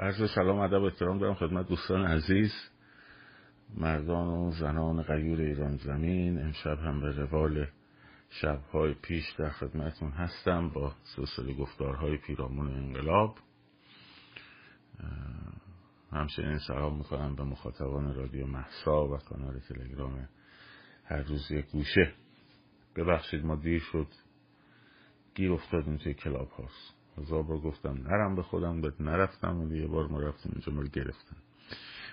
عرض سلام ادب احترام دارم خدمت دوستان عزیز مردان و زنان غیور ایران زمین. امشب هم به روال شبهای پیش در خدمتون هستم با سلسله گفتارهای پیرامون انقلاب. همچنین سلام می‌کنم به مخاطبان رادیو محسا و کانال تلگرام هر روز یک گوشه. ببخشید ما دیر شد گیر افتادیم توی کلاب هاست. بار گفتم نرم به خودم بهت نرفتم و یه بار ما رفتیم اینجا ما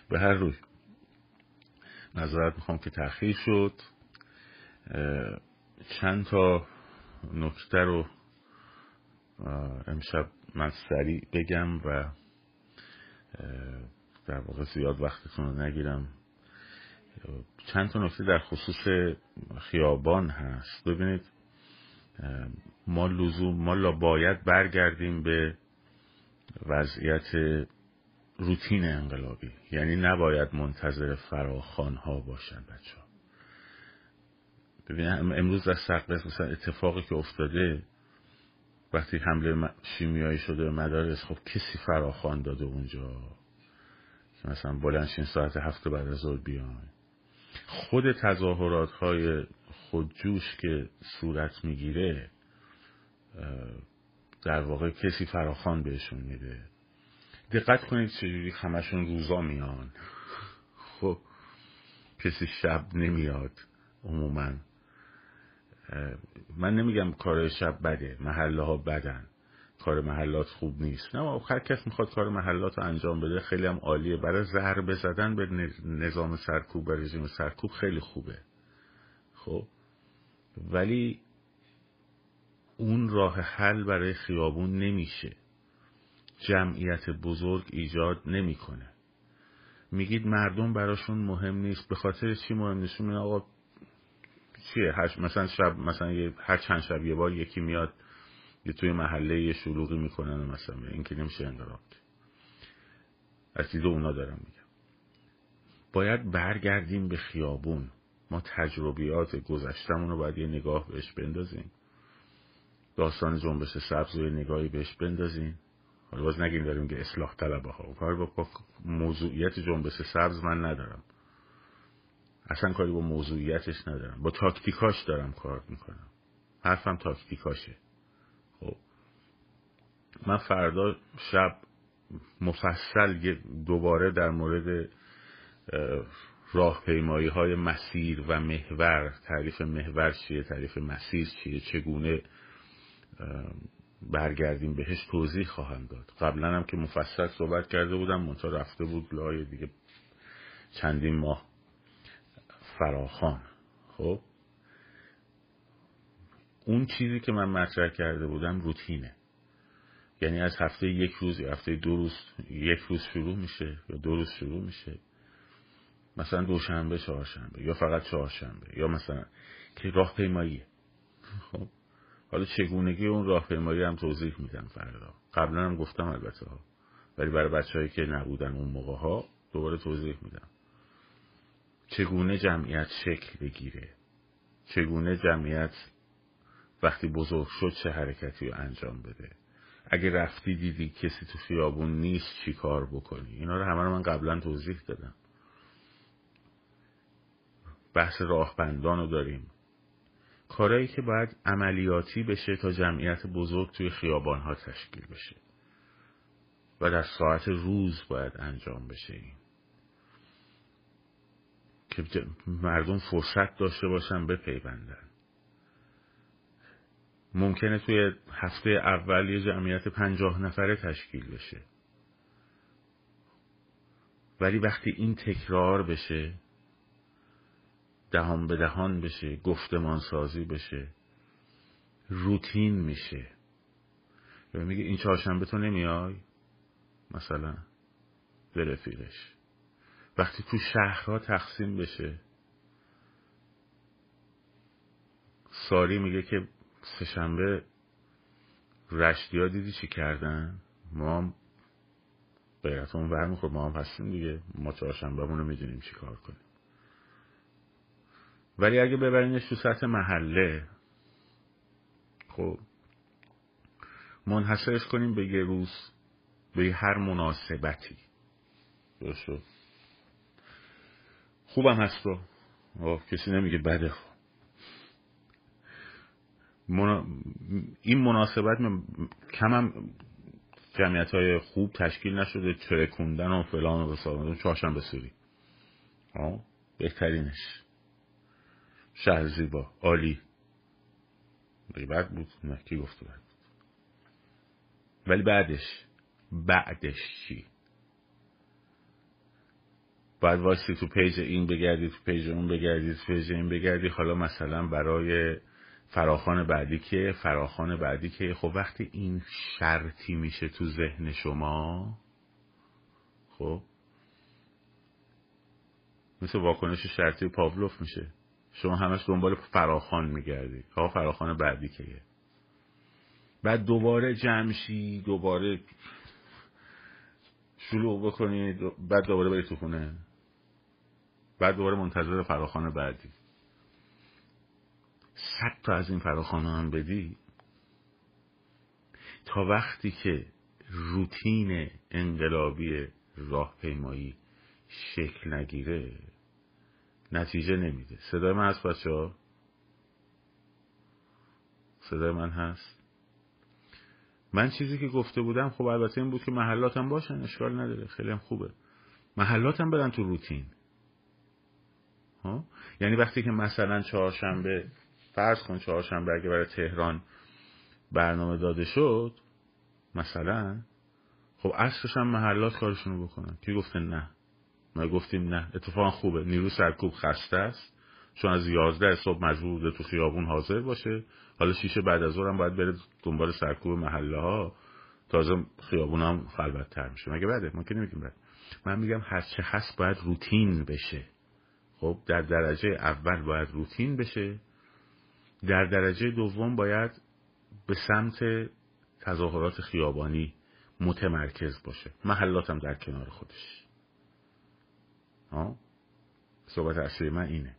به هر روی. نظرت می‌خوام که تأخیر شد. چند تا نکته رو امشب من سریع بگم و در واقع زیاد وقتتون رو نگیرم. چند تا نکته در خصوص خیابان هست. ببینید ما لزوم ما باید برگردیم به وضعیت روتین انقلابی. یعنی نباید منتظر فراخان ها باشن بچه ها ببینید امروز در سقف مثلا اتفاقی که افتاده وقتی حمله شیمیایی شده به مدارس خب کسی فراخان داده اونجا؟ که مثلا بلنشین ساعت هفته بعد از ظهر بیان. خود تظاهرات های خودجوش که صورت می‌گیره در واقع کسی فراخان بهشون میده. دقت کنید چجوری همشون روزا میان. خب کسی شب نمیاد عموما. من نمیگم کار شب بده محله ها بدن. کار محلات خوب نیست. نه هر کس می‌خواد کار محلات رو انجام بده خیلی هم عالیه. برای ضربه زدن به نظام سرکوب و رژیم سرکوب خیلی خوبه. خب ولی اون راه حل برای خیابون نمیشه. جمعیت بزرگ ایجاد نمی‌کنه. میگید مردم براشون مهم نیست. به خاطر چی مهم نیست؟ آقا چیه؟ هش مثلا شب مثلا یه هر چند شب یه بار یکی میاد یه توی محله یه شلوغی می‌کنن مثلا این که نمیشه انقلاب از دید اونا دارم میگم. باید برگردیم به خیابون. ما تجربیات گذشتمون رو باید یه نگاه بهش بندازیم. داستان جنبش سبز رو نگاهی بهش بندازین حالا باز نگیم داریم که اصلاح طلبه ها کار با موضوعیت جنبش سبز من ندارم. اصلا کاری با موضوعیتش ندارم. با تاکتیکاش دارم کار می‌کنم. حرفم تاکتیکاشه. خب من فردا شب مفصل دوباره در مورد راهپیمایی های مسیر و محور تعریف محور چیه تعریف مسیر چیه چگونه برگردیم بهش توضیح خواهم داد. قبلا هم که مفصل صحبت کرده بودم منتها رفته بود لای دیگه چندین ماه فراخان. خب؟ اون چیزی که من مطرح کرده بودم روتینه. یعنی از هفته یک روز یا هفته دو روز یک روز شروع میشه یا دو روز شروع میشه. مثلا دوشنبه چهارشنبه یا فقط چهارشنبه یا مثلا که راهپیماییه خب. حالا چگونگی اون راهپیمایی هم توضیح میدم فردا. قبلا هم گفتم البته ها. ولی برای بچههایی که نبودن اون موقع ها دوباره توضیح میدم. چگونه جمعیت شکل بگیره؟ چگونه جمعیت وقتی بزرگ شد چه حرکتی رو انجام بده؟ اگه رفتی دیدی کسی تو خیابون نیست چی کار بکنی؟ اینا رو همه رو من قبلا توضیح دادم. بحث راهبندان رو داریم. کارهایی که باید عملیاتی بشه تا جمعیت بزرگ توی خیابان ها تشکیل بشه. و در ساعت روز باید انجام بشه این. که مردم فرصت داشته باشن بپیوندن. ممکنه توی هفته اول یه جمعیت پنجاه نفره تشکیل بشه. ولی وقتی این تکرار بشه دهان به دهان بشه گفتمان سازی بشه روتین میشه. میگه این چهارشنبه تو نمیای؟ مثلا به رفیقش. وقتی تو شهرها تقسیم بشه ساری میگه که سهشنبه رشتی ها دیدی چی کردن؟ ما هم غیرتمون برمیخور ما هم هستیم دیگه. ما چهارشنبه رو می‌دونیم چی کار کنیم. ولی اگه ببرینش تو سطح محله خب منحصرش کنیم به یه روز به هر مناسبتی. درست خوبم هست رو کسی نمیگه بده. خوب این مناسبت کم هم جمعیت های خوب تشکیل نشده ترکوندن و فلان و بسارن چهارشنبه سوری. بهترینش. شهر زیبا. عالی. بد بود؟ نه کی گفته بد بود؟ ولی بعدش. بعدش چی؟ باید واسه تو page این بگردی تو page اون بگردی تو page این بگردی. حالا مثلا برای فراخوان بعدی که فراخوان بعدی که. خب وقتی این شرطی میشه تو ذهن شما خب مثل واکنش شرطی پاولوف میشه. شما همش دنبال فراخان میگردی. ها فراخان بعدی که بعد دوباره جمشی دوباره شلوغ بکنی بعد دوباره بری تو خونه. بعد دوباره منتظر فراخان بعدی. صد تا از این فراخانه هم بدی. تا وقتی که روتین انقلابی راهپیمایی شکل نگیره نتیجه نمیده. صدای من هست بچه ها؟ صدای من هست. من چیزی که گفته بودم خب البته این بود که محلاتم باشن اشکال نداره. خیلی هم خوبه. محلاتم برن تو روتین. ها؟ یعنی وقتی که مثلا چهارشنبه فرض کن چهارشنبه اگه برای تهران برنامه داده شد مثلا خب اصلش هم محلات کارشونو بکنن. کی گفته نه؟ ما گفتیم نه اتفاقا خوبه. نیرو سرکوب خسته است. چون از یازده صبح مجبور بوده تو خیابون حاضر باشه. حالا شیشه بعد از هم باید بره دنبال سرکوب محله ها تازه خیابون هم خلوت تر میشه. مگه بده؟ ما که نمیگیم بده. من میگم هر چه هست باید روتین بشه. خب در درجه اول باید روتین بشه. در درجه دوم باید به سمت تظاهرات خیابانی متمرکز باشه. محلاتم در کنار خودش. صحبت اصلی من اینه.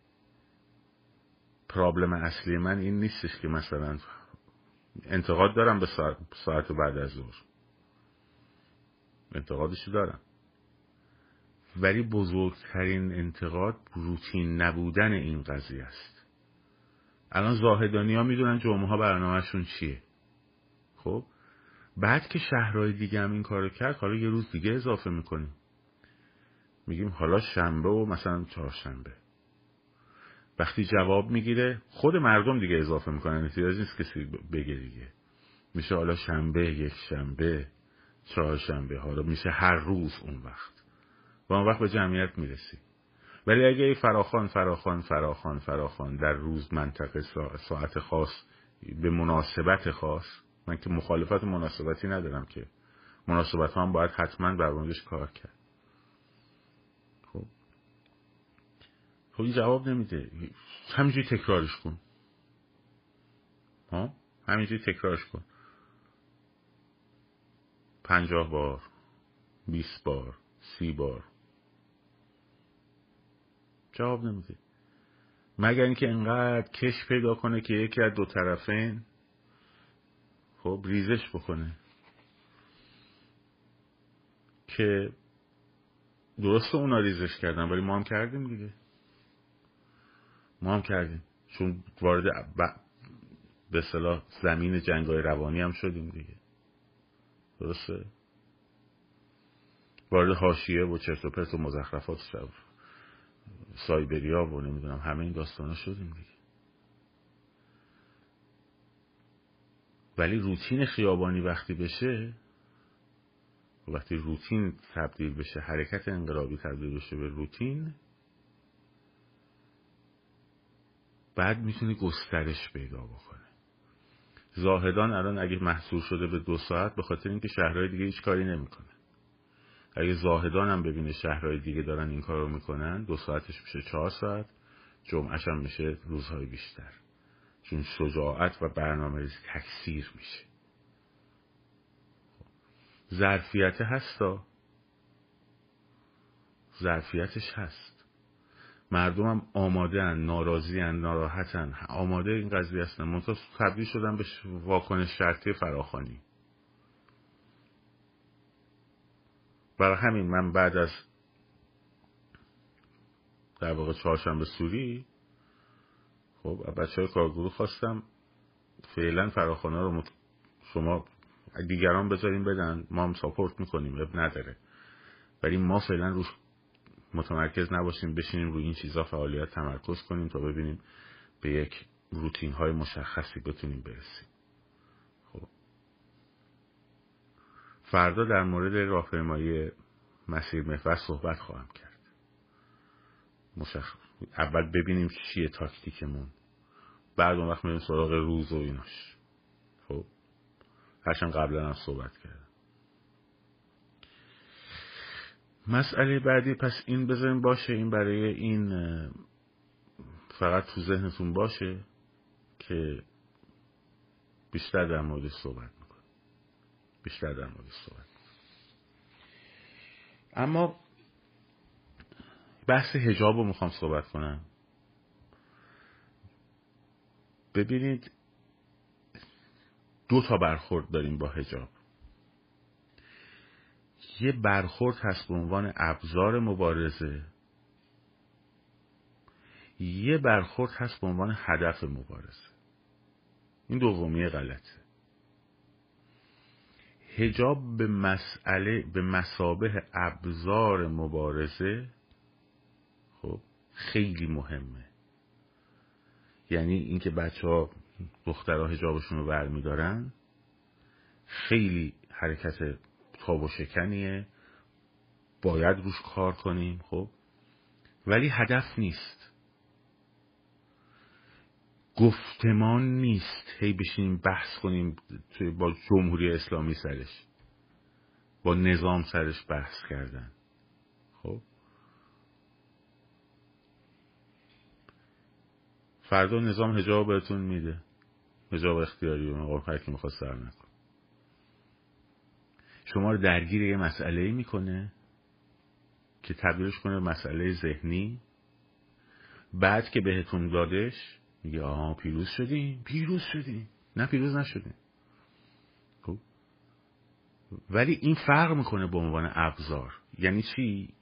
پرابلم اصلی من این نیستش که مثلا انتقاد دارم به ساعت بعد از ظهر. انتقادشو دارم. ولی بزرگترین انتقاد روتین نبودن این قضیه است. الان زاهدانی ها می‌دونن جمعه ها برنامهشون چیه. خب؟ بعد که شهرهای دیگه هم این کارو کرد حالا یه روز دیگه اضافه می‌کنیم. میگیم حالا شنبه و مثلا چهارشنبه. وقتی جواب می‌گیره خود مردم دیگه اضافه می‌کنن. احتیاج نیست کسی بگه دیگه. میشه حالا شنبه یک شنبه چهارشنبه. حالا میشه هر روز اون وقت. و اون وقت به جمعیت می‌رسی. ولی اگه فراخان فراخان فراخان فراخان در روز منطقه ساعت خاص به مناسبت خاص من که مخالفت مناسبتی ندارم که. مناسبت هم باید حتما بر کار کرد خب خب جواب نمیده. همینجوری تکرارش کن. ها؟ همینجوری تکرارش کن. پنجاه بار بیست بار سی بار. جواب نمیده. مگر اینکه انقدر کش پیدا کنه که یکی از دو طرفین خب ریزش بکنه. که درست اونا ریزش کردن ولی ما هم کردیم دیگه. ما هم کردیم. چون وارد به صلاح زمین جنگای روانی هم شدیم دیگه. درسته؟ وارد حاشیه و چرت و پرت و مزخرفات شد. سایبریا و نمی‌دونم همه این داستانا شدیم دیگه. ولی روتین خیابانی وقتی بشه وقتی روتین تبدیل بشه حرکت انقلابی تبدیل بشه به روتین بعد می‌تونی گسترش پیدا بکنه زاهدان الان اگه محصول شده به دو ساعت به خاطر اینکه شهرهای دیگه هیچ کاری نمی‌کنه اگه زاهدان هم ببینه شهرهای دیگه دارن این کار رو می‌کنن دو ساعتش میشه چهار ساعت جمعش هم میشه روزهای بیشتر. چون شجاعت و برنامه ریزی تکثیر میشه. ظرفیت هستا ظرفیتش هست. مردم هم آماده هن ناراضی هن ناراحتن آماده این قضیه هستن. منطقه تبدیل شدن به واکنش شرطی فراخانی برای همین من بعد از در واقع چهارشنبه سوری خب بچه های کارگروه خواستم فعلا فراخانه رو شما دیگران بذاریم بدن. ما هم ساپورت می‌کنیم. اب نداره. ولی ما فعلا روش متمرکز نباشیم بشینیم روی این چیزا فعالیت تمرکز کنیم تا ببینیم به یک روتین های مشخصی بتونیم برسیم. خب. فردا در مورد راهپیمایی مسیر محور صحبت خواهم کرد. مشخص اول ببینیم چیه تاکتیکمون. بعد اون وقت میریم سراغ روز و ایناش. خب. هرچند قبلا هم صحبت کردم. مسئله بعدی پس این بذاریم باشه. این برای این فقط تو ذهنتون باشه که بیشتر در مورد صحبت می‌کنم بیشتر در مورد صحبت. اما بحث هجاب رو می‌خوام صحبت کنم. ببینید دو تا برخورد داریم با هجاب یه برخورد هست به عنوان ابزار مبارزه. یه برخورد هست به عنوان هدف مبارزه. این دومی غلطه. هجاب به مسئله به مسابه ابزار مبارزه خب خیلی مهمه. یعنی اینکه بچه ها دخترها هجابشون رو برمیدارن خیلی حرکت تاب و شکنیه. باید روش کار کنیم خب؟ ولی هدف نیست. گفتمان نیست. هی بشینیم بحث کنیم با جمهوری اسلامی سرش. با نظام سرش بحث کردن. خب؟ فردا نظام هجاب بهتون میده. هجاب اختیاری. و هر کی می‌خواد سر نکن شما رو درگیر یه مسئله می‌کنه که تبدیلش کنه مسئله ذهنی. بعد که بهتون دادش میگه آها پیروز شدیم. پیروز شدیم. نه پیروز نشدیم. خب؟ ولی این فرق می‌کنه به عنوان ابزار. یعنی چی؟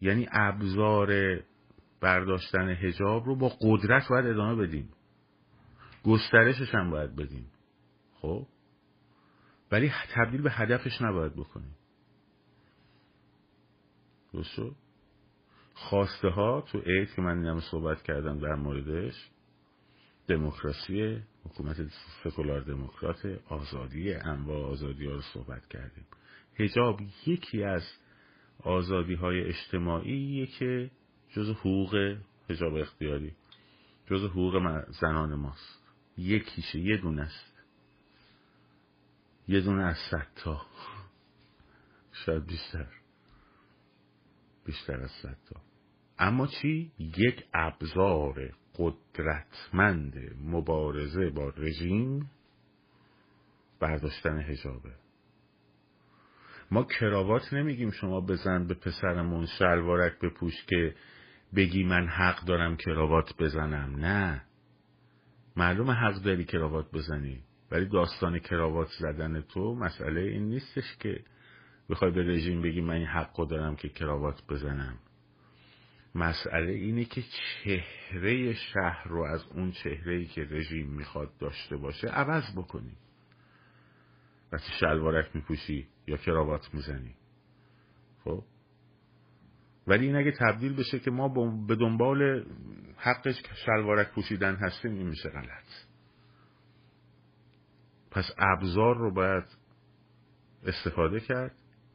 یعنی ابزار برداشتن هجاب رو با قدرت باید ادامه بدیم. گسترشش هم باید بدیم. خب؟ ولی تبدیل به هدفش نباید بکنیم. درست خواسته ها تو عید که من اینم صحبت کردم در موردش دموکراسی حکومت سکولار دموکرات آزادی انواع آزادی ها رو صحبت کردیم. هجاب یکی از آزادی های اجتماعی که جز حقوق هجاب اختیاری جز حقوق زنان ماست. یکیشه یه دونه است یه دونه از صد تا. شاید بیشتر. بیشتر از صد تا. اما چی؟ یک ابزار قدرتمند مبارزه با رژیم برداشتن هجابه ما کراوات نمیگیم شما بزن به پسرمون شلوارک بپوش که بگی من حق دارم کراوات بزنم. نه. معلوم حق داری کراوات بزنی. ولی داستان کراوات زدن تو مسئله این نیستش که بخوای به رژیم بگی من این حق دارم که کراوات بزنم. مسئله اینه که چهره شهر رو از اون چهره که رژیم می‌خواد داشته باشه عوض بکنی. وقتی شلوارک میپوشی یا کراوات می‌زنی. خب؟ ولی این اگه تبدیل بشه که ما به دنبال حقش شلوارک پوشیدن هستیم این میشه غلط. پس ابزار رو باید استفاده کرد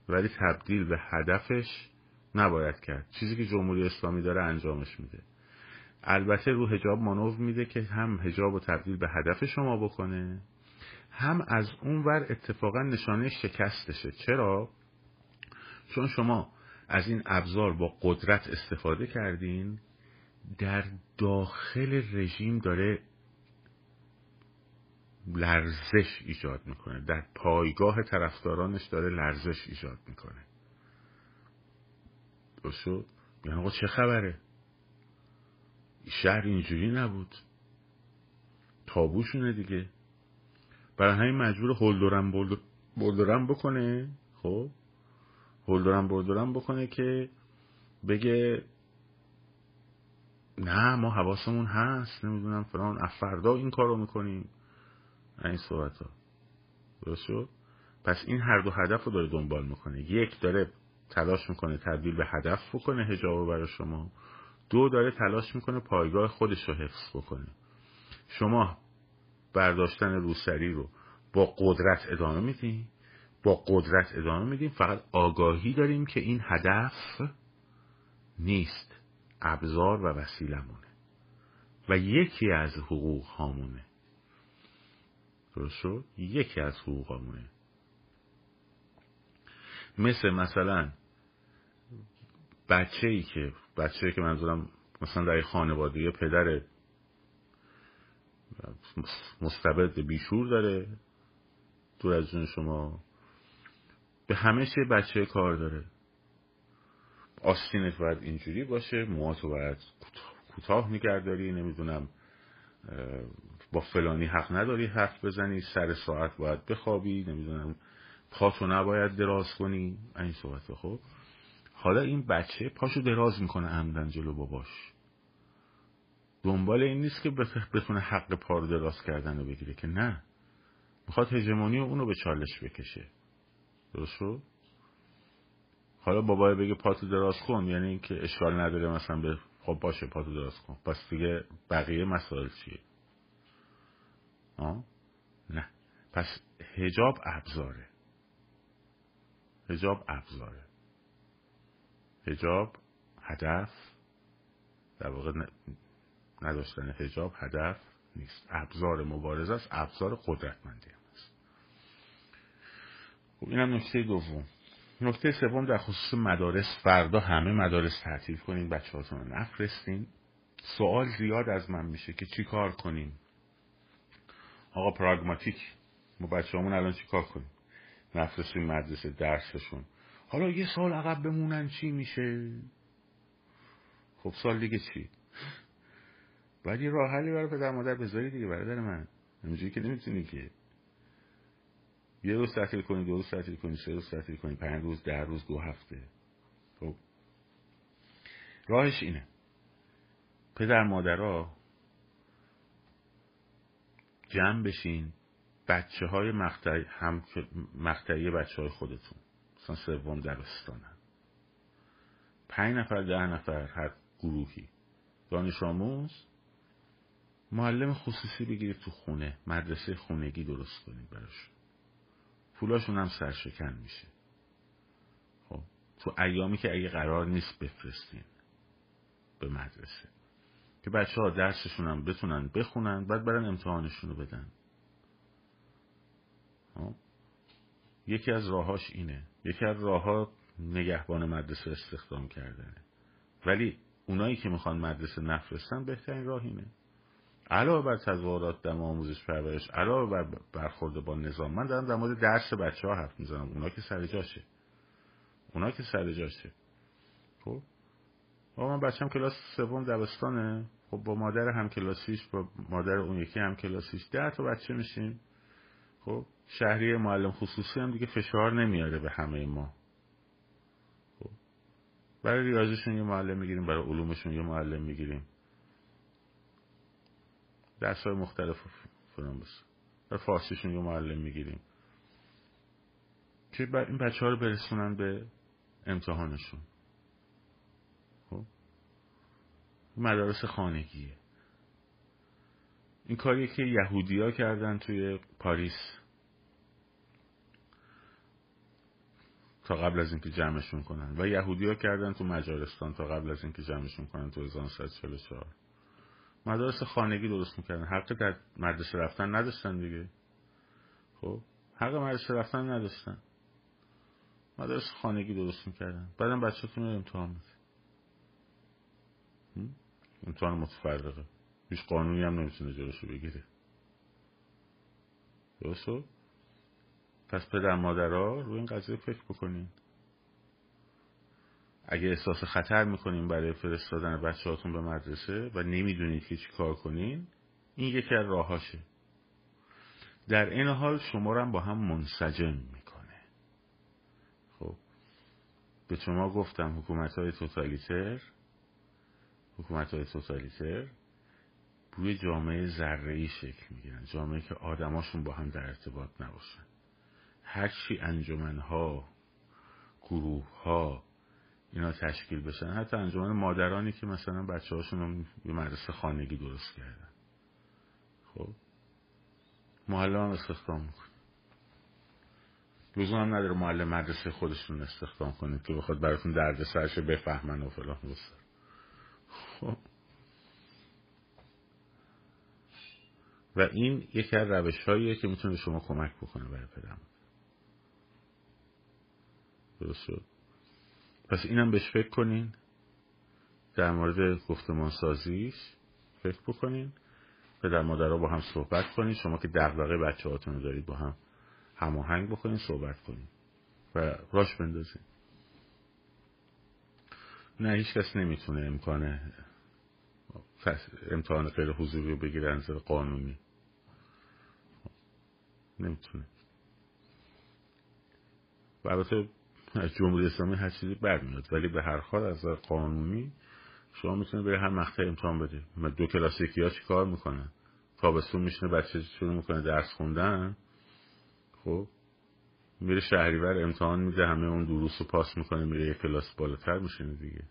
ولی تبدیل به هدفش نباید کرد. چیزی که جمهوری اسلامی داره انجامش میده. البته رو هجاب مانور میده که هم هجاب رو تبدیل به هدف شما بکنه هم از اون ور اتفاقا نشانه شکستشه. چرا؟ چون شما از این ابزار با قدرت استفاده کردین در داخل رژیم داره لرزش ایجاد می‌کنه. در پایگاه طرفدارانش داره لرزش ایجاد می‌کنه. درست یعنی آقا چه خبره؟ شهر اینجوری نبود. تابوشونه دیگه. برای همین مجبور هلدرم بلدرم بکنه. خب؟ هلدرم بردارم بکنه که بگه نه ما حواسمون هست. نمی‌دونم فلان. فردا این کار رو می‌کنیم. این صحبت ها. درست شد؟ پس این هر دو هدف رو داره دنبال می‌کنه. یک داره تلاش می‌کنه تبدیل به هدف بکنه هجاب رو برای شما. دو داره تلاش می‌کنه پایگاه خودش رو حفظ بکنه. شما برداشتن روسری رو با قدرت ادامه میدین. با قدرت ادامه میدیم فقط آگاهی داریم که این هدف نیست. ابزار و وسیلمونه و یکی از حقوق هامونه. درست شد؟ یکی از حقوق هامونه مثل مثلا بچه ای که بچه ای که منظورم مثلا در خانواده پدر مستبد بیشور داره دور از جون شما به همه چه بچه کار داره. آستینت باید اینجوری باشه موهاتو باید کوتاه نگرداری نمی‌دونم با فلانی حق نداری حرف بزنی سر ساعت باید بخوابی نمی‌دونم پاتو نباید دراز کنی این صحبت خب؟ حالا این بچه پاشو دراز می‌کنه عمدن جلو باباش. دنبال این نیست که بتونه حق پار دراز کردن رو بگیره که نه. می‌خواد هژمونی اونو به چالش بکشه. درست شد؟ حالا بابای بگه پاتو دراز کن یعنی اینکه اشکال نداره مثلا به خب باشه پاتو دراز کن. پس دیگه بقیه مسائل چیه؟ آه؟ نه. پس هجاب ابزاره. هجاب ابزاره. هجاب هدف. در واقع نداشتن هجاب هدف نیست. ابزار مبارزه است. ابزار قدرتمندی هم است خب اینم نکته دوم. نکته سوم در خصوص مدارس فردا همه مدارس تعطیل کنیم بچه هاتون رو نفرستین. سوال زیاد از من میشه که چی کار کنیم؟ آقا پراگماتیک ما بچه همون الان چی کار کنیم؟ نفرستیم مدرسه درسشون. حالا یه سال عقب بمونن چی میشه؟ خب سال دیگه چی؟ باید یه راه حلی برای پدر مادر بذاری دیگه برادر من. اینجوری که نمی‌تونی که. یه روز تعطیل کنی دو روز تعطیل کنی سه روز تعطیل کنی پنج روز ده روز دو هفته. خب. راهش اینه. پدر مادرها جمع بشین بچه های مقطعی هم مقطعی بچه های خودتون مثلا سوم دبستانن. پنج نفر ده نفر هر گروهی. دانش آموز معلم خصوصی بگیرید تو خونه مدرسه خونگی درست کنید براش پولاشون هم سرشکن میشه. خب تو ایامی که اگه قرار نیست بفرستین به مدرسه. که بچه ها درسشون هم بتونن بخونن بعد برن امتحانشون رو بدن. خب؟ یکی از راهاش اینه. یکی از راهها نگهبان مدرسه استخدام کردنه. ولی اونایی که می‌خوان مدرسه نفرستن بهترین راه اینه. علاوه بر تظاهرات در آموزش پرورش علاوه بر برخورد با نظام من دارم در مورد درس بچه ها حرف می‌زنم. اونا که سر جاشه. اونا که سر جاشه. خب؟ با من بچم کلاس سوم دبستانه. خب با مادر هم کلاسیش با مادر اون یکی هم کلاسیش. ده تا بچه میشیم. خب شهری معلم خصوصی هم دیگه فشار نمیاره به همه ما. خب برای ریاضیشون یه معلم می‌گیریم برای علومشون یه معلم می‌گیریم. درس های مختلف فلان بس. و فارسیشون یه معلم می‌گیریم. که این بچه ها رو برسونن به امتحانشون خب مدارس خانگیه. این کاری که یهودیا کردن توی پاریس. تا قبل از اینکه جمعشون کنن. و یهودیا کردن تو مجارستان تا قبل از اینکه جمعشون کنن تو 1944 مدارس خانگی درست می‌کردن. حق در مدرسه رفتن نداشتن دیگه. خب؟ حق مدرسه رفتن نداشتن. مدارس خانگی درست می‌کردن. بعدم بچهتون رو امتحان میده امتحان متفرقه. هیچ قانونی هم نمی‌تونه جلوشو بگیره. درست پس پدر مادرها روی این قضیه فکر بکنین. اگه احساس خطر می‌کنین برای فرستادن بچه هاتون به مدرسه و نمی‌دونید که چی کار کنین این یکی از راهاشه. در این حال شما رو هم با هم منسجم می‌کنه. خب به شما گفتم حکومت های توتالیتر حکومت های توتالیتر روی جامعه ذره شکل می‌گیرن. جامعه که آدماشون با هم در ارتباط نباشن. هرچی انجمنها گروه ها اینا تشکیل بشن حتی انجمن مادرانی که مثلا بچه هاشون یه مدرسه خانگی درست کردن. خب؟ محله هم استخدام میکن لزوم هم نداره معلم مدرسه خودشون استخدام کنید که بخواد براتون درد سرش بفهمن و فلان بسر و این یکی از روش هاییه که می‌تونه شما کمک بکنه برای پدرم. درست شد. پس اینم بهش فکر کنین. در مورد گفتمان سازیش فکر بکنین. پدر مادرها با هم صحبت کنین. شما که دغدغه بچه هاتون دارید با هم هماهنگ بکنین صحبت کنین. و راش بندازین. نه هیچ کس نمی‌تونه امکان امتحان غیر حضوری رو بگیره نظر قانونی. نمی‌تونه. البته از جمهوری اسلامی هر چیزی برمیاد ولی به هر حال از قانونی شما می‌تونید به هر مقطع امتحان بده دو کلاسیکی ها چی کار می‌کنن؟ تابستون میشنه بچه شروع می‌کنه؟ درس خوندن؟ خب؟ میره شهریور امتحان میده همه اون دروس رو پاس می‌کنه میره یک کلاس بالاتر میشینه دیگه.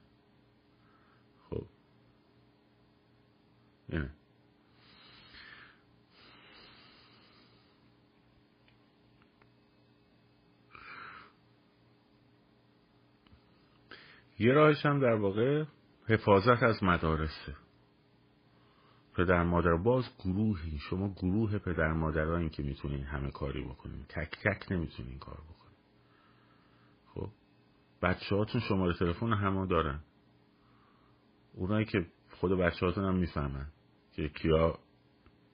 خب. اینه. یه راهش هم در واقع حفاظت از مدارسه. پدر مادر باز گروهی شما گروه پدر مادرایی که می‌تونین همه کاری بکنین. تک تک نمی‌تونین کار بکنین. خب بچه هاتون شماره تلفن همه دارن. اونایی که خود بچه هاتون هم می‌فهمن که کیا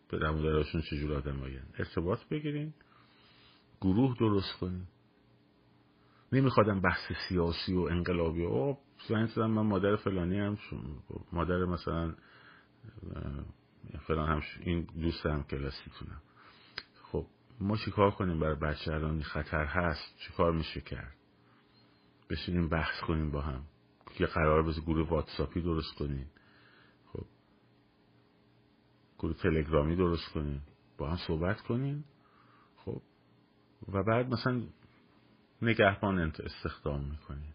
پدر مادرشون چجور آدم ارتباط بگیرین. گروه درست کنین. نمیخوادم بحث سیاسی و انقلابی و زنگ من مادر فلانی هم مادر مثلا فلان هم این دوست هم کلاسیتونم خب ما چیکار کنیم برای بچه الان؟ خطر هست. چیکار میشه کرد؟ بشینیم بحث کنیم با هم. که قرار بز گروه واتساپی درست کنیم. خب گروه تلگرامی درست کنیم. با هم صحبت کنیم. خب و بعد مثلا نگهبان استخدام می‌کنیم.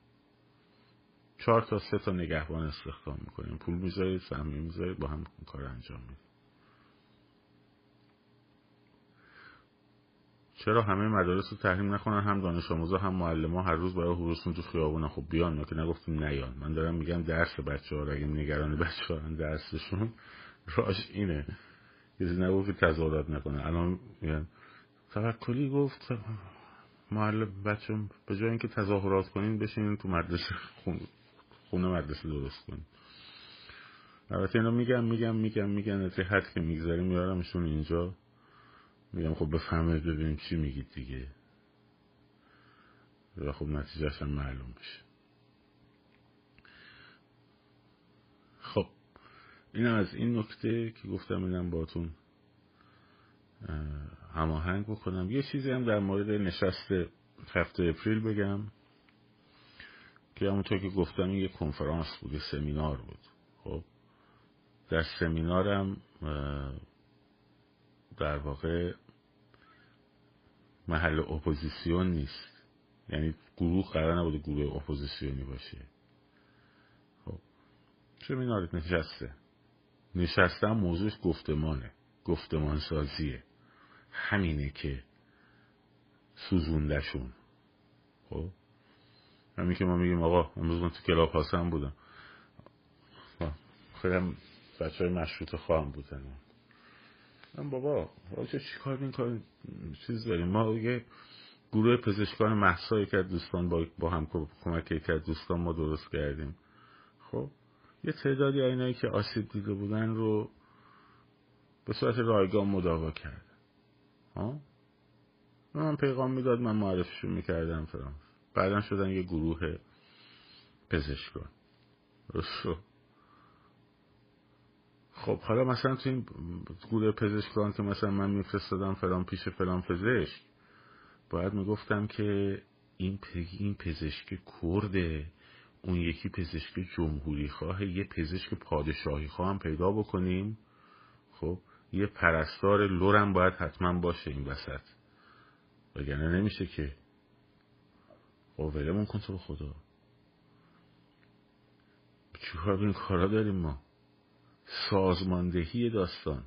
چهار تا سه تا نگهبان استخدام می‌کنیم. پول می‌ذارید سهمیه می‌ذارید با هم کار انجام میدیم. چرا همه مدارس رو تحریم نکنن؟ هم دانش آموزا هم معلم هر روز برای حروسون تو خیابون خب بیان که نگفتیم نیان. من دارم میگم درس بچه ها اگه نگران بچه ها درسشون راش اینه. کسی نگفت تظاهرات نکنه. الان میگن توکلی گفت معلم بچه به جای اینکه تظاهرات کنین بشینین تو مدرسه خون خونه مدرسه درست کنین البته اینا میگم میگم میگم میگن از حد که می‌گذاریم میارمشون اینجا. میگم خب بفهمه ببینیم چی میگید دیگه. و خب نتیجهش هم معلوم بشه خب اینم از این نکته که گفتم اینم باتون هماهنگ بکنم. یه چیزی هم در مورد نشست هفت April بگم. که همونطور که گفتم یه کنفرانس بود یه سمینار بود. خب در سمینارم در واقع محل اپوزیسیون نیست. یعنی گروه قرار نبوده گروه اپوزیسیونی باشه. خب سمینار نشسته. هم موضوعش گفتمانه. گفتمان سازیه همینه که سوزوندشون. خب؟ همین که ما میگیم آقا امروز من تو کلاب هاستم بودم. خیلی هم بچه های مشروط خواهم بودن من بابا چه چی کار این کار چیز داریم؟ ما یه گروه پزشکان محسایی که دوستان با, با هم کمک که دوستان ما درست کردیم. خب یه تعدادی اینایی که آسیب دیده بودن رو به صورت رایگان مداوا کرد. ها؟ من پیغام می‌داد من معرفشون می‌کردم فرام بعدا شدن یه گروه پزشکان. خب حالا مثلا تو این گروه پزشکان که مثلا من میفرستادم فلان پیش فلان پزشک باید می‌گفتم که این, این پزشک کرده اون یکی پزشک جمهوری خواه یه پزشک پادشاهی خواه هم پیدا بکنیم. خب یه پرستار لورم باید حتما باشه این وسط. وگرنه نمیشه که خب ولمون کن تو خدا. چیکار این کارا داریم ما. سازماندهی داستان.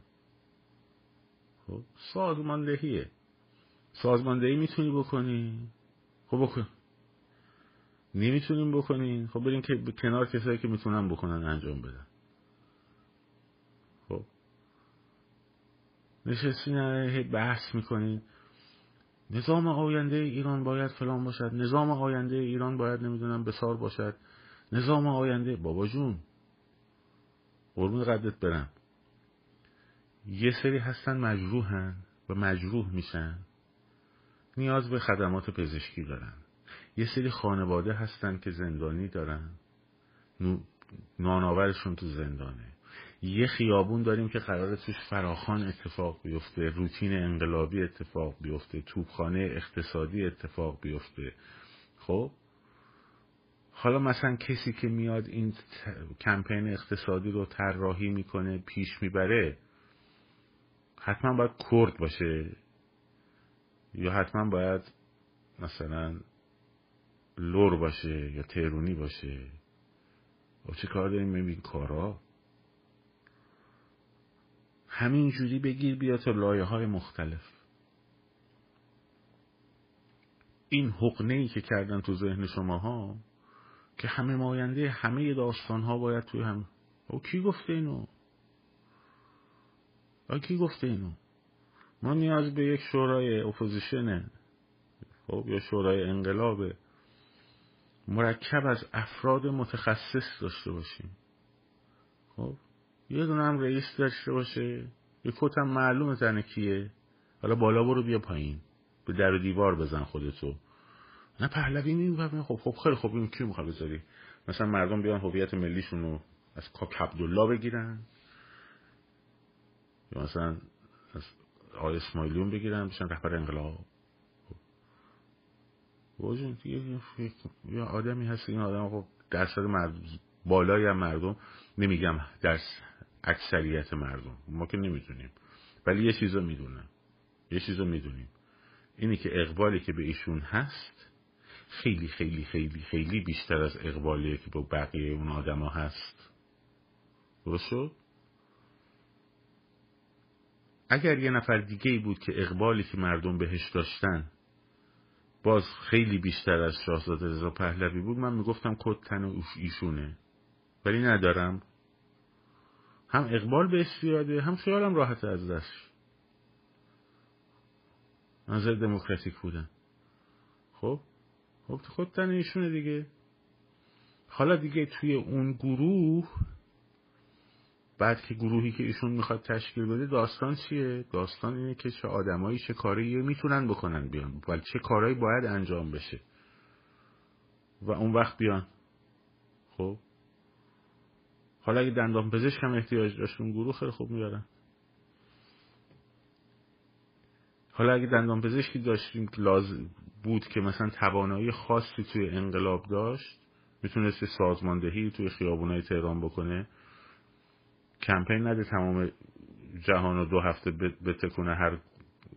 خب سازماندهیه. سازماندهی می‌تونی بکنی. خب بکن. نمی‌تونیم بکنین. خب بریم که کنار کسایی که می‌تونن بکنن انجام بدن. خب. نشستین بحث می‌کنین. نظام آینده ایران باید فلان باشد. نظام آینده ایران باید نمی‌دونم بسار باشد. نظام آینده بابا جون. قربون قدت برم. یه سری هستن مجروحن و مجروح میشن. نیاز به خدمات پزشکی دارن. یه سری خانواده هستن که زندانی دارن. ناناورشون تو زندانه. یه خیابون داریم که قرار توش فراخان اتفاق بیفته روتین انقلابی اتفاق بیفته توبخانه اقتصادی اتفاق بیفته. خب؟ حالا مثلا کسی که میاد این کمپین اقتصادی رو طراحی می‌کنه پیش می‌بره حتما باید کرد باشه. یا حتما باید مثلا لور باشه یا تهرونی باشه. و چه کار داریم این کارا؟ همین جوری بگیر بیا تا لایه های مختلف. این حقنه ای که کردن تو ذهن شماها که همه ماینده همه داستان ها باید توی هم او کی گفته اینو؟ او کی گفته اینو؟ ما نیاز به یک شورای اپوزیشنه خب یا شورای انقلابه مرکب از افراد متخصص داشته باشیم. خب یه دونه هم رئیس داشته باشه. یه کتم معلومه زنه کیه. حالا بالا برو بیا پایین. به در و دیوار بزن خودتو. نه پهلوی نیم خب خب خیلی خوب. این کی می‌خواد بذاری؟ مثلا مردم بیان هویت ملیشون رو از کاک عبدالله بگیرن. یا مثلا از آقای اسماعیلیون بگیرن بشن رهبر انقلاب. واجن یه آدمی هست. این آدم خب درصد مردم بالای هم مردم. نمیگم در اکثریت مردم. ما که نمی‌تونیم ولی یه چیزا می‌دونم. یه چیزا می‌دونیم. اینی که اقبالی که به ایشون هست خیلی خیلی خیلی خیلی بیشتر از اقبالی که با بقیه اون آدما هست. درست شد؟ اگر یه نفر دیگه ای بود که اقبالی که مردم بهش داشتن باز خیلی بیشتر از شاهزاده رضا پهلوی بود من می‌گفتم کد تن ایشونه. ولی ندارم. هم اقبال به زیاده هم خیالم راحت از دست. نظر دموکراتیک بودن خب؟ خب خود تن ایشونه دیگه. حالا دیگه توی اون گروه بعد که گروهی که ایشون می‌خواد تشکیل بده داستان چیه؟ داستان اینه که چه آدمایی چه کاری می‌تونن بکنن بیان. ولی چه کارهایی باید انجام بشه. و اون وقت بیان. خب؟ حالا اگه دندان پزشک هم احتیاج داشت اون گروه خیلی خوب میارن حالا اگه دندان پزشکی داشتیم لازم بود که مثلا توانایی خاصی توی انقلاب داشت می‌تونست سازماندهی توی خیابونای تهران بکنه. کمپین نده تمام جهان رو دو هفته بتکونه. هر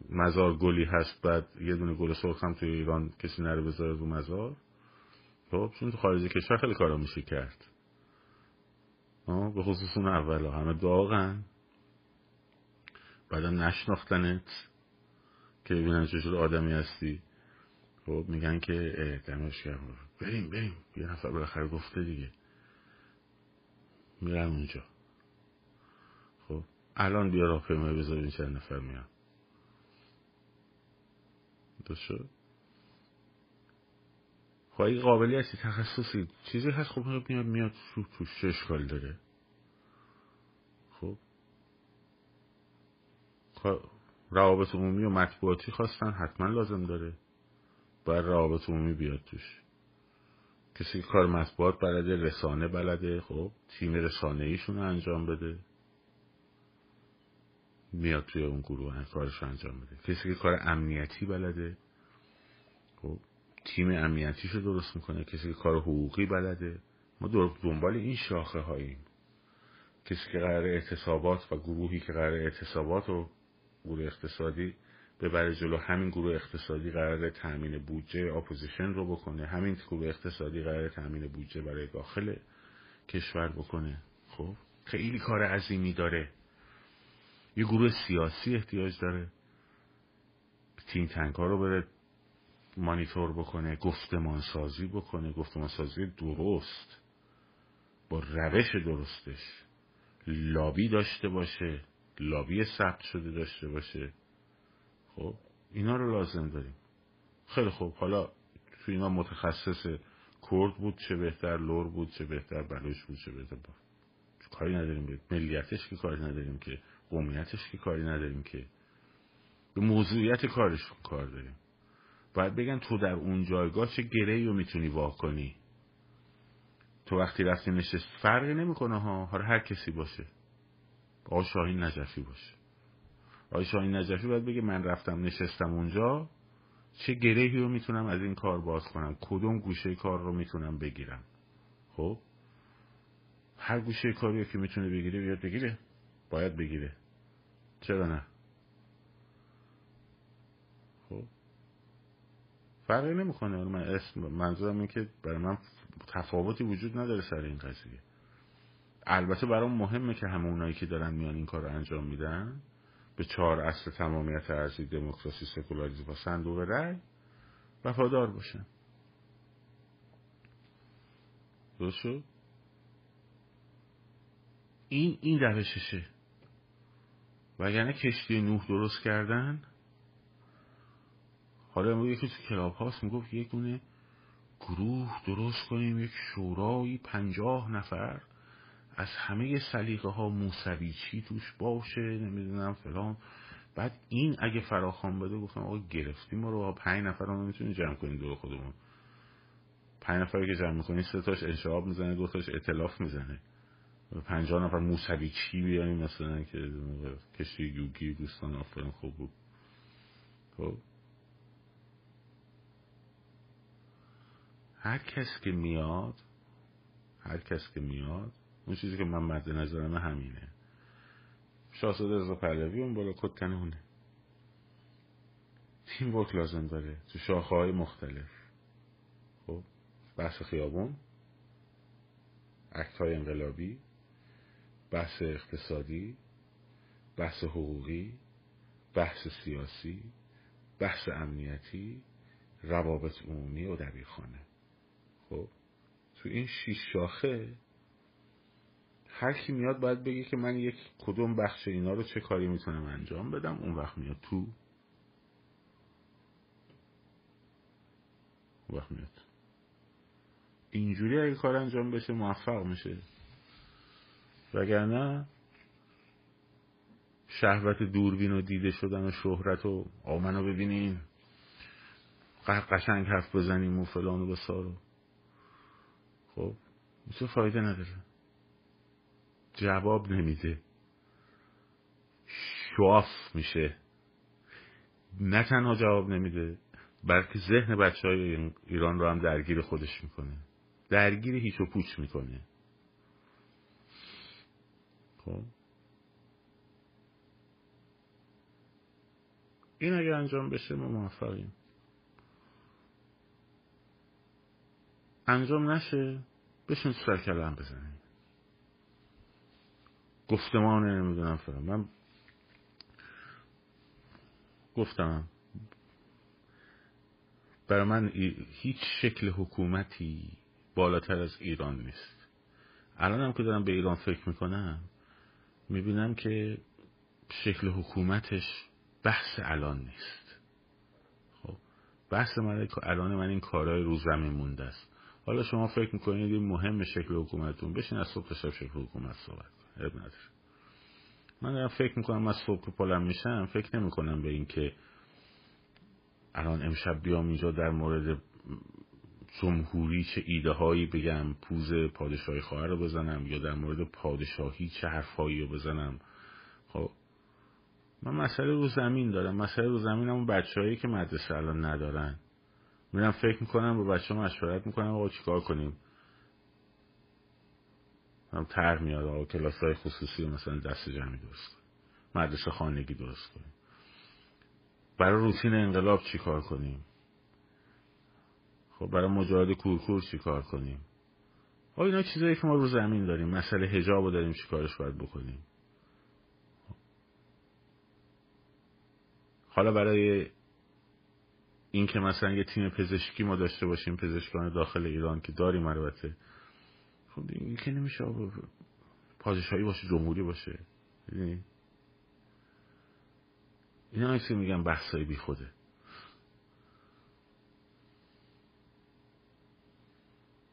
مزار گلی هست بعد یه دونه گل سرخ هم توی ایران کسی نره بذاره رو مزار. خب چون تو خارج کشور خیلی کارا میشه کرد. به خصوص اون اول همه داغن. بعدم نشناختنت که ببینن چجور آدمی هستی. خب میگن که دمشق بریم بریم. یه نفر بالاخره گفته دیگه. میرن اونجا. خب الان بیا راهپیمایی بذارین چند نفر میان. درست شد؟ خب اگه قابلیتی تخصصی چیزی هست. خب میاد میاد تو توش اشکال داره. خب. روابط عمومی و مطبوعاتی خواستن. حتما لازم داره. باید روابط عمومی بیاد توش. کسی که کار مطبوعات بلده رسانه بلده خب تیم رسانه ایشون انجام بده. میاد توی اون گروه کارش انجام بده. کسی که کار امنیتی بلده خب. تیم امنیتیش رو درست می‌کنه. کسی که کار حقوقی بلده. ما دنبال این شاخه هاییم. کسی که قرار اعتصابات و گروهی که قرار اعتصابات و گروه اقتصادی ببره جلو همین گروه اقتصادی قرار تأمین بودجه opposition رو بکنه همین گروه اقتصادی قرار تأمین بودجه برای داخل کشور بکنه. خب؟ خیلی کار عظیمی داره. یه گروه سیاسی احتیاج داره. تین تنگ ها رو بره مانیتور بکنه گفتمان سازی بکنه. گفتمان سازی درست. با روش درستش. لابی داشته باشه. لابی ثبت شده داشته باشه. خب اینا رو لازم داریم. خیلی خوب. حالا تو اینا متخصص کرد بود چه بهتر لور بود چه بهتر بلوش بود چه بهتر با. کاری نداریم. به ملیتش که کاری نداریم که قومیتش که کاری نداریم که به موضوعیت کارش کار داریم. باید بگن تو در اون جایگاه چه گرهی رو می‌تونی واه کنی. تو وقتی رفتی نشست فرقی نمی‌کنه ها. هر هر کسی باشه. آقا شاهین نجفی باشه. آقای شاهین نجفی باید بگه من رفتم نشستم اونجا. چه گرهی رو می‌تونم از این کار باز کنم؟ کدوم گوشه کار رو می‌تونم بگیرم؟ خب؟ هر گوشه کاری که می‌تونه بگیره بیاد بگیره. باید بگیره. چرا نه خب فرقی نمی‌کنه. من اسم منظورم این که برای من تفاوتی وجود نداره سر این قضیه. البته برام مهمه که همه اونایی که دارن میان این کار رو انجام میدن به چهار اصل تمامیت ارزی دموکراسی سکولاریسم و صندوق رأی وفادار باشن. درست این این روششه. وگرنه کشتی نوح درست کردن حالا امروز یکی تو کلاب هاست می‌گفت یک دونه گروه درست کنیم یک شورایی پنجاه نفر از همه سلیقه ها موسوی چی توش باشه نمی‌دونم فلان. بعد این اگه فراخوان بده گفتم آقا گرفتیم ما رو پنج نفر رو می‌تونیم جمع کنیم دور خودمون. پنج نفر که جمع می‌کنیم سه تاش انشعاب می‌زنه دو تاش اطلاف می‌زنه. پنجاه نفر موسوی چی بیاییم مثلا که کشتی یوگی دوستان آفرین خوب بود. خب. هر کس که میاد هر کس که میاد اون چیزی که من مد نظرم همینه. شاهزاده رضا پهلوی اون بالا کت اونه. تیم ورک لازم داره تو شاخه های مختلف. خب بحث خیابون اکت های انقلابی بحث اقتصادی بحث حقوقی بحث سیاسی بحث امنیتی روابط عمومی و دبیرخانه. خب تو این شیش شاخه هر کی میاد باید بگه که من یک کدوم بخش اینا رو چه کاری می‌تونم انجام بدم اون وقت میاد تو. وقت میاد. اینجوری اگه کار انجام بشه موفق میشه. وگرنه شهوت دوربین و دیده شدن و شهرت و آمنو ببینین. قشنگ حرف بزنیم و فلان و بسارو خب چه فایده نداره. جواب نمیده. شواف میشه. نه تنها جواب نمیده بلکه ذهن بچه های ایران رو هم درگیر خودش می‌کنه. درگیر هیچ و پوچ می‌کنه. خب. این اگر انجام بشه ما موفقیم. انجام نشه؟ بشین سر کلم بزنیم. گفتمان نمی‌دونم فرم من گفتم. برای من هیچ شکل حکومتی بالاتر از ایران نیست. الان هم که دارم به ایران فکر می‌کنم می‌بینم که شکل حکومتش بحث الان نیست. خب بحث من الان من این کارهای رو زمین مونده است. حالا شما فکر می‌کنید این مهم شکل حکومتتون بشین از صبح تا شکل حکومت صحبت کن من دارم فکر می‌کنم از صبح پلم میشم فکر نمی‌کنم به اینکه الان امشب بیام اینجا در مورد جمهوری چه ایده هایی بگم پوز پادشاهی خواهر رو بزنم یا در مورد پادشاهی چه حرفهایی رو بزنم. خب من مسئله رو زمین دارم. مسئله رو زمین همون بچه هایی که مدرسه الان ندارن. میرم فکر می‌کنم با بچه مشورت می‌کنم آقا چیکار کنیم؟ هم تر میاد آقا کلاس های خصوصی مثلا دست جمعی درست کنیم مدرسه خانگی درست کنیم. برای روتین انقلاب چیکار کنیم؟ خب برای مجاهد کورکور چیکار کنیم؟ آقا اینا چیزایی که ما رو زمین داریم مسئله هجاب رو داریم چیکارش باید بکنیم؟ حالا برای این که مثلا یه تیم پزشکی ما داشته باشیم پزشکان داخل ایران که داریم البته. خب این که نمیشه پادشاهی باشه جمهوری باشه. این هم که میگن؟ بحثای بی خوده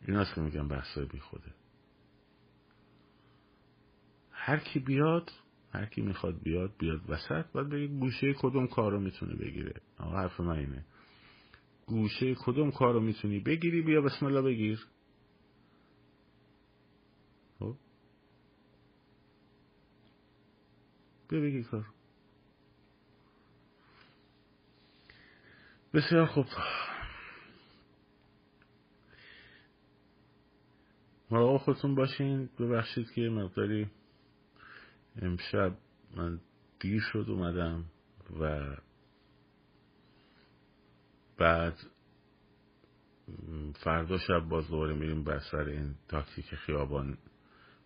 این هست که میگن؟ بحثای بی خوده هر کی بیاد هر کی می‌خواد بیاد بیاد وسط. باید بگه گوشه کدوم کار رو می‌تونه بگیره. آقا حرف من اینه. گوشه کدوم کار رو می‌تونی بگیری؟ بیا بسم الله بگیر. خب. بیا بگیر کار بسیار خوب. مراقب خودتون باشین. ببخشید که مقداری امشب من دیر شد اومدم و بعد فردا شب باز دوباره میریم بر سر این تاکتیک خیابان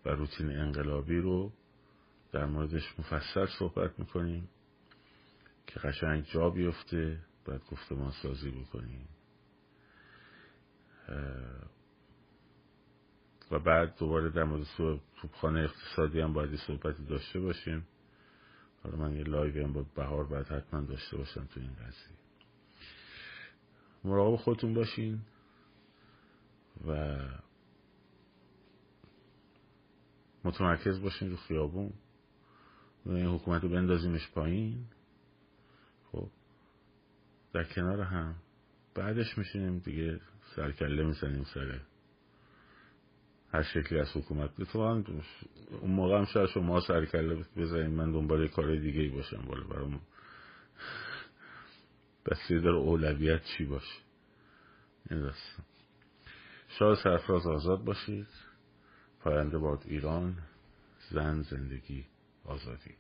و روتین انقلابی رو در موردش مفصل صحبت می‌کنیم که قشنگ جا بیفته بعد گفتمان سازی بکنیم. و بعد دوباره در مورد توپخانه اقتصادی هم باید صحبتی داشته باشیم. حالا من یه live هم با بهار باید حتما داشته باشم تو این قضیه. مراقب خودتون باشین و متمرکز باشین رو خیابون. و این حکومت رو بندازیمش پایین. خب در کنار هم بعدش میشینیم دیگه سرکله می‌زنیم سره هر شکلی از حکومت. هم اون موقع هم شاید شما سرکله بزنیم من دنبال کار دیگه ای باشم بالا برام. بسیار در اولویت چی باشه؟ این دست شاد سرفراز آزاد باشید. پاینده باد ایران زن زندگی آزادی.